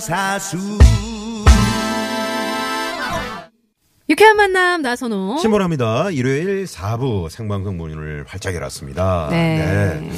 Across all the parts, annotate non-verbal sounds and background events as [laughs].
사수 유쾌한 만남 나선호. 신보라입니다. 일요일 4부 생방송 문을 활짝 열었습니다. 네.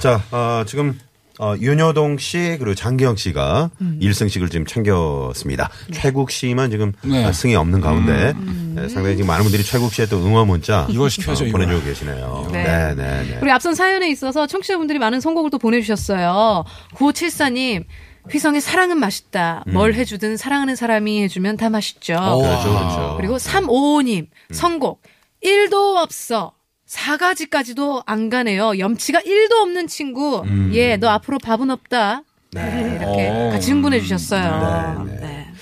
자, 어, 지금 어, 윤여동 씨 그리고 장기영 씨가 음. 일 1승씩을 지금 챙겼습니다. 네. 최국 씨만 지금 네. 아, 승이 없는 가운데 음. 네, 상당히 지금 많은 분들이 최국 씨의 또 응원 문자 이걸 시켜야죠, 어. 보내주고 계시네요. 네. 네, 네, 네. 우리 앞선 사연에 있어서 청취자분들이 많은 선곡을 또 보내주셨어요. 9574님, 휘성의 사랑은 맛있다. 뭘 해주든 사랑하는 사람이 해주면 다 맛있죠. 그렇죠, 그렇죠. 그리고 355님, 선곡. 1도 없어. 4가지까지도 안 가네요. 염치가 1도 없는 친구. 예, 너 앞으로 밥은 없다. 네, 이렇게 어. 같이 흥분해 주셨어요. 네, 네. 네.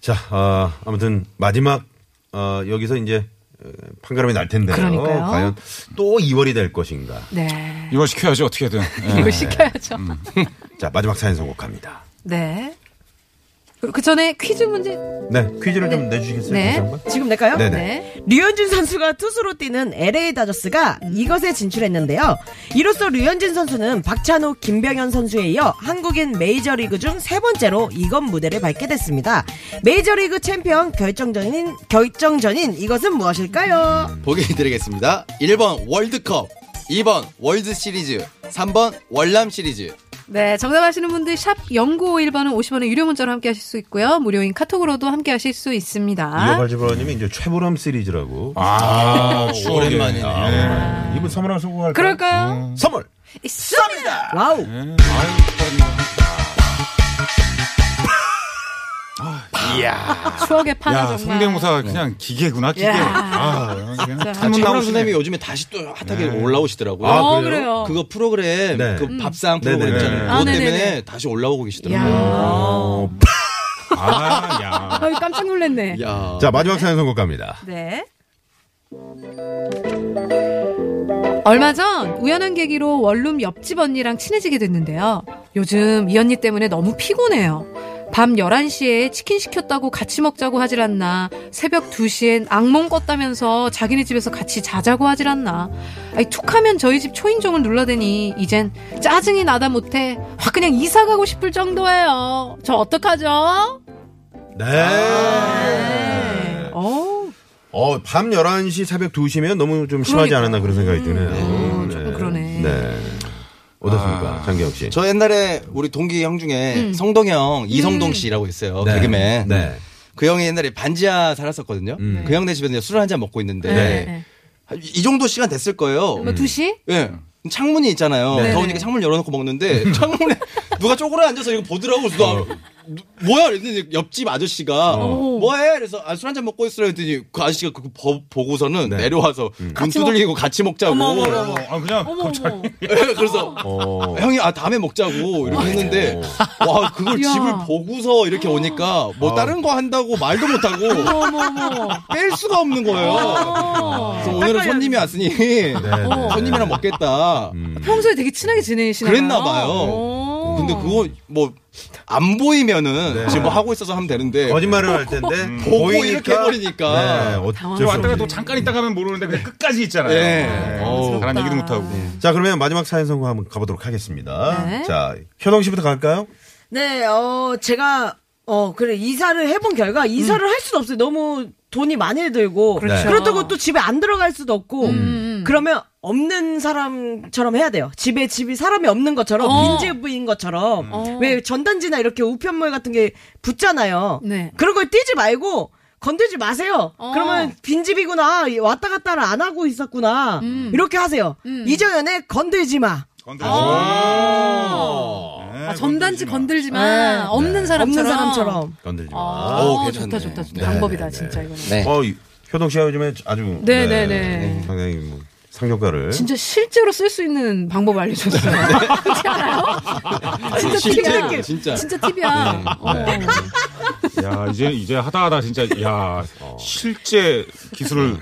자, 어, 아무튼 마지막 어, 여기서 이제 어, 판가름이 날 텐데요. 그러니까요. 과연 또 2월이 될 것인가. 네. 이걸 시켜야죠 어떻게든. 예. 이거 시켜야죠. 자, 마지막 사연 선곡합니다. 네. 그- 그 전에 퀴즈 문제. 네, 퀴즈를 좀 내주시겠어요? 네. 지금 낼까요? 네네. 네. 류현진 선수가 투수로 뛰는 LA 다저스가 이것에 진출했는데요. 이로써 류현진 선수는 박찬호, 김병현 선수에 이어 한국인 메이저리그 중 세 번째로 이것 무대를 밟게 됐습니다. 메이저리그 챔피언 결정전인 결정전인 이것은 무엇일까요? 보기 드리겠습니다. 1번 월드컵, 2번 월드 시리즈, 3번 월남 시리즈. 네, 정답 아시는 분들 샵 0951번은 50원의 유료 문자로 함께 하실 수 있고요. 무료인 카톡으로도 함께 하실 수 있습니다. 이어갈 집어님이 이제 최보람 시리즈라고. 아, 추억의. 오랜만이네요. 아, 이분 선물 하나 쏘고 갈까요? 그럴까요? 선물! 있습니다. 와우. 추억의 판화 야, 정말. 성대모사 그냥 기계구나, 기계. 야. 아, 그냥. 창문 나오시네. 선생님이 요즘에 다시 또 핫하게 올라오시더라고요. 아, 어, 그래요? 그래요. 그거 프로그램, 네. 그 밥상 네네네. 프로그램 있잖아요. 아, 그것. 때문에 다시 올라오고 계시더라고요. 아, 야. [laughs] 아유, 깜짝 놀랐네. 야. 자, 마지막 사연 선곡 갑니다. 네. 얼마 전 우연한 계기로 원룸 옆집 언니랑 친해지게 됐는데요. 요즘 이 언니 때문에 너무 피곤해요. 밤 11시에 치킨 시켰다고 같이 먹자고 하질 않나. 새벽 2시엔 악몽 꿨다면서 자기네 집에서 같이 자자고 하질 않나. 아니, 툭 하면 저희 집 초인종을 눌러대니 이젠 짜증이 나다 못해 확 그냥 이사 가고 싶을 정도예요. 저 어떡하죠? 네. 네. 어 어, 밤 11시, 새벽 2시면 너무 좀 심하지 그러니까. 않았나 그런 생각이 드네요. 어, 조금 그러네. 네. 어떻습니까, 장기영 씨? 저 옛날에 우리 동기 형 중에 음. 성동형, 이성동 씨라고 있어요. 네. 개그맨. 네. 그 형이 옛날에 반지하 살았었거든요. 음. 그 형네 집에서 술 한 잔 먹고 있는데 네. 한이 정도 시간 됐을 거예요. 뭐 2시? 예. 창문이 있잖아요. 네. 더우니까 창문 열어놓고 먹는데 창문에 누가 쪼그려 앉아서 이거 보더라고. 나 뭐야? 그랬더니 옆집 아저씨가 뭐해? 그래서 아, 술 한잔 먹고 있으라 했더니 그 아저씨가 그거 보, 보고서는 네. 내려와서 문 두들리고 같이 먹자고. 아, 그냥 어머 어머. 예, [laughs] 그래서 어. 형이 아 다음에 먹자고 이렇게 했는데 와 그걸 야. 집을 보고서 이렇게 오니까 뭐 다른 거 한다고 말도 못하고 어머 어머. 뺄 수가 없는 거예요. 어. 그래서 오늘은 손님이 왔으니 네. 손님이랑 먹겠다. 평소에 되게 친하게 지내시나 그랬나 봐요. 근데 그거 뭐 안 보이면은 네. 지금 뭐 하고 있어서 하면 되는데 거짓말을 할 텐데 음. 보고 이렇게 해버리니까. 네, 어쩔 수 당황스러워. 왔다가. 또 잠깐 있다 가면 모르는데 그냥 끝까지 있잖아요. 네. 네. 어우. 잘한 얘기도 못하고. 자, 그러면 마지막 사연 선곡 한번 가보도록 하겠습니다. 네. 자, 효동 씨부터 갈까요? 네, 어, 제가, 어, 그래, 이사를 해본 결과, 이사를 할 수도 없어요. 너무 돈이 많이 들고. 그렇죠. 그렇다고 또 집에 안 들어갈 수도 없고. 음. 그러면 없는 사람처럼 해야 돼요. 집에 집이 사람이 없는 것처럼, 어. 빈집인 것처럼. 어. 왜 전단지나 이렇게 우편물 같은 게 붙잖아요. 네. 그런 걸 띄지 말고, 건들지 마세요. 어. 그러면 빈집이구나. 왔다 갔다를 안 하고 있었구나. 음. 이렇게 하세요. 음. 이정현의 건들지 마. 건들지 아, 마. 아, 전단지 건들지 마. 네. 없는 사람처럼. 없는 사람처럼. 건들지 마. 아, 오, 좋다, 괜찮네. 좋다, 좋다. 네, 방법이다, 네, 진짜, 네. 이거는. 네. 어, 이- 효동 씨가 요즘에 아주. 네, 네, 네. 상당히 뭐 상효과를. 진짜 실제로 쓸 수 있는 방법 알려줬어요. 그렇지 않아요? 진짜 팁이야. 진짜. 진짜 팁이야. 어. 야, 이제, 이제 하다 하다 진짜, 야, 실제 기술을.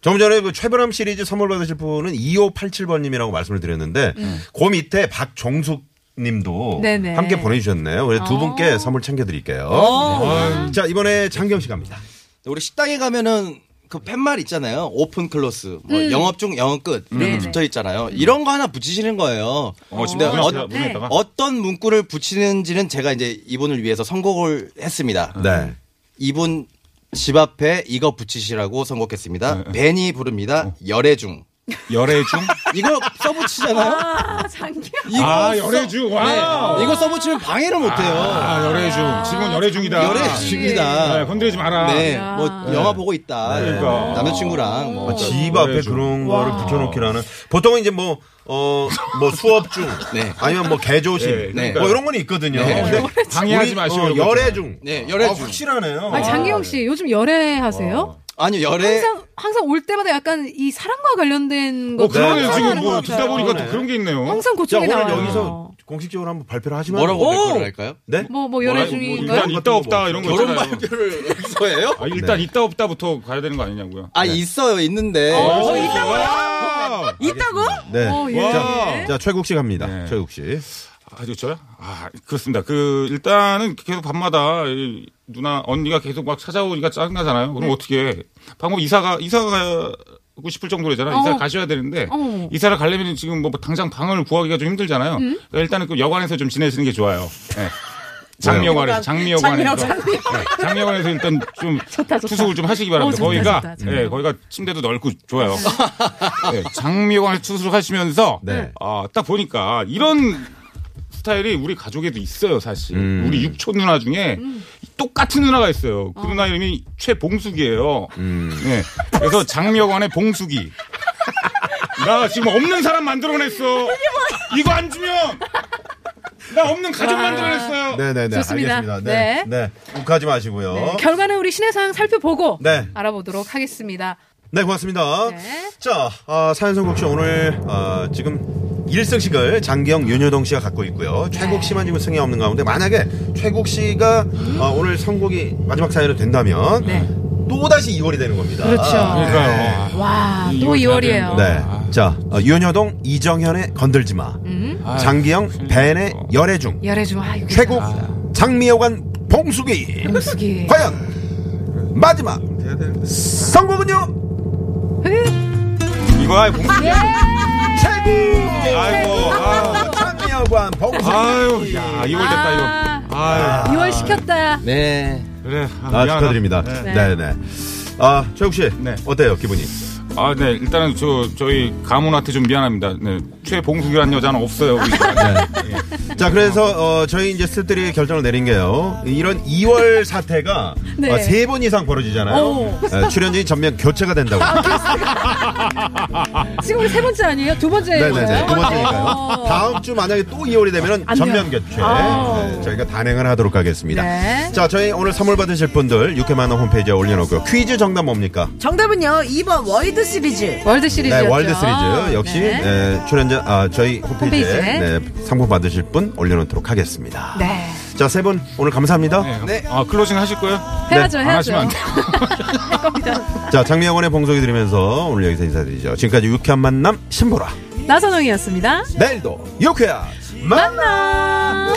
조금 전에 그 최불암 시리즈 선물 받으실 분은 2587번님이라고 말씀을 드렸는데 그 밑에 박종숙 님도 네네. 함께 보내주셨네요. 그래서 두 어. 분께 선물 챙겨드릴게요. 어. 자, 이번에 장기영 씨 갑니다. 우리 식당에 가면은 그 팻말 있잖아요. open close. 뭐 영업 중 영업 끝. 이렇게 붙어 있잖아요. 이런 거 하나 붙이시는 거예요. 어, 근데 문에다가, 어, 문에다가. 어떤 문구를 붙이는지는 제가 이제 이분을 위해서 선곡을 했습니다. 네. 이분 집 앞에 이거 붙이시라고 선곡했습니다. 네. 벤이 부릅니다. 열애 중. 열애중? 이거 써붙이잖아요. 아, 장기영. 이거 아, 써- 열애중. 와. 네. 이거 써붙이면 방해를 못해요. 아, 열애중. 지금 열애중이다. 열애중이다. 네, 건드리지 마라. 네, 야. 뭐 영화 보고 있다. 그러니까. 남자친구랑 뭐 아, 집 앞에 열애중. 그런 거를 붙여놓기라는 보통은 이제 뭐, 어, 뭐 수업 중 네. 아니면 뭐 개조실 네. 뭐 이런 건 있거든요. 네. 근데 방해하지 마시고 어, 열애 중. 네, 열애 중. 아, 확실하네요. 아니, 장기영 씨, 요즘 열애 하세요? 아니요, 열애 항상, 항상 올 때마다 약간 이 사랑과 관련된 거. 어, 그러네요. 네. 지금 뭐것 듣다. 보니까. 또 그런 게 있네요. 항상 자, 그쪽이 오늘 나와요. 여기서 공식적으로 한번 발표를 하시면 뭐라고? 발표를 할까요? 네? 뭐, 뭐, 열애 뭐 중인가요? 일단 있다 없다 이런 거 결혼 있잖아요. 발표를 여기서 해요? 아, 일단 네. 있다 없다부터 가야 되는 거 아니냐고요. 아, 있어요, 있는데. 어, 아, 있다고요? 있다고? 네. 어, 예. 와. 자, 최국 씨 갑니다. 네. 최국 씨. 아주 저요? 아, 그렇습니다. 그, 일단은 계속 밤마다 이 누나, 언니가 계속 막 찾아오니까 짜증 나잖아요. 그럼 어떻게 해? 방금 이사가, 이사가, 고 싶을 정도잖아요. 어. 이사 가셔야 되는데 어. 이사를 가려면 지금 뭐 당장 방을 구하기가 좀 힘들잖아요. 음? 그러니까 일단은 그 여관에서 좀 지내시는 게 좋아요. 네. 장미여관에서 장미여관에서 네. 장미여관에서 일단 좀 [laughs] 좋다, 좋다. 투숙을 좀 하시기 바랍니다. 어, 좋다, 거기가 좋다, 좋다. 예, 거기가 침대도 넓고 좋아요. [laughs] 네, 장미여관에서 투숙하시면서 네. 아, 딱 보니까 이런 스타일이 우리 가족에도 있어요, 사실. 음. 우리 육촌 누나 중에 똑같은 누나가 있어요. 그 누나 이름이 최봉숙이에요. 음. 네. 그래서 장미여관의 봉숙이. 나 지금 없는 사람 만들어냈어. 이거 안 주면 나 없는 가족 만들어냈어요. 네네네. 좋습니다. 알겠습니다. 네. 네. 네. 욱하지 마시고요. 네, 결과는 우리 신의 상황 살펴보고 네. 알아보도록 하겠습니다. 네, 고맙습니다. 네. 자, 아, 사연 선곡 씨 오늘 아, 지금 1승씩을 장기영, 윤효동 씨가 갖고 있고요. 최국 씨만 지금 승이 없는 가운데 만약에 최국 씨가 아, 오늘 선곡이 마지막 사연이 된다면 네. 또 다시 2월이 되는 겁니다. 그렇죠. 그러니까요. 와, 이- 또 이월 2월이에요. 네. 자, 어, 윤효동, 이정현의 건들지 마. 음? 장기영, 벤의 열애중. 열애 중, 아, 최국, 장미여관, 봉숙이. 봉숙이. [laughs] 과연 마지막 선곡은요? 이거 아이 봉숙이. 최국! 아이고. 아. 장미여관, 봉숙이. 아유, 야, 2월 됐다 이거. 아유. 2월 시켰다. 네. 그래. 아, 미안하다. 축하드립니다. 네. 네, 네. 아, 최국 씨. 네. 어때요, 기분이? 아, 네. 일단은 저 저희 가문 한테 좀 미안합니다. 네. 최봉숙이라는 여자는 없어요. 집안에. 네. 자, 그래서 어, 저희 이제 스태프들이 결정을 내린 게요. 이런 2월 사태가 네. 어, 세번 이상 벌어지잖아요. 오. 에, 출연진이 전면 교체가 된다고. 지금 우리 세 번째 아니에요? 두 번째. 네네네. 두 번째니까요. 어. 다음 주 만약에 또 2월이 되면 안 전면. 교체. 아. 네, 저희가 단행을 하도록 하겠습니다. 네. 자, 저희 오늘 선물 받으실 분들 유쾌만화 홈페이지에 올려놓고요. 퀴즈 정답 뭡니까? 정답은요 2번 월드 시리즈. 월드 시리즈. 네, 월드 시리즈 역시 네, 출연 자 아, 저희 홈페이지에 홈페이지에. 네, 상품 받으실 분 올려놓도록 하겠습니다. 네. 자, 세 분 오늘 감사합니다. 네. 네. 아, closing 하실 거예요? 해야죠, 안 해야죠. 하시면 안 돼요. [laughs] 자, 장미영원의 봉송이 드리면서 오늘 여기서 인사드리죠. 지금까지 유쾌한 만남 신보라. 나선홍이었습니다. 내일도 유쾌한 만남! 만나!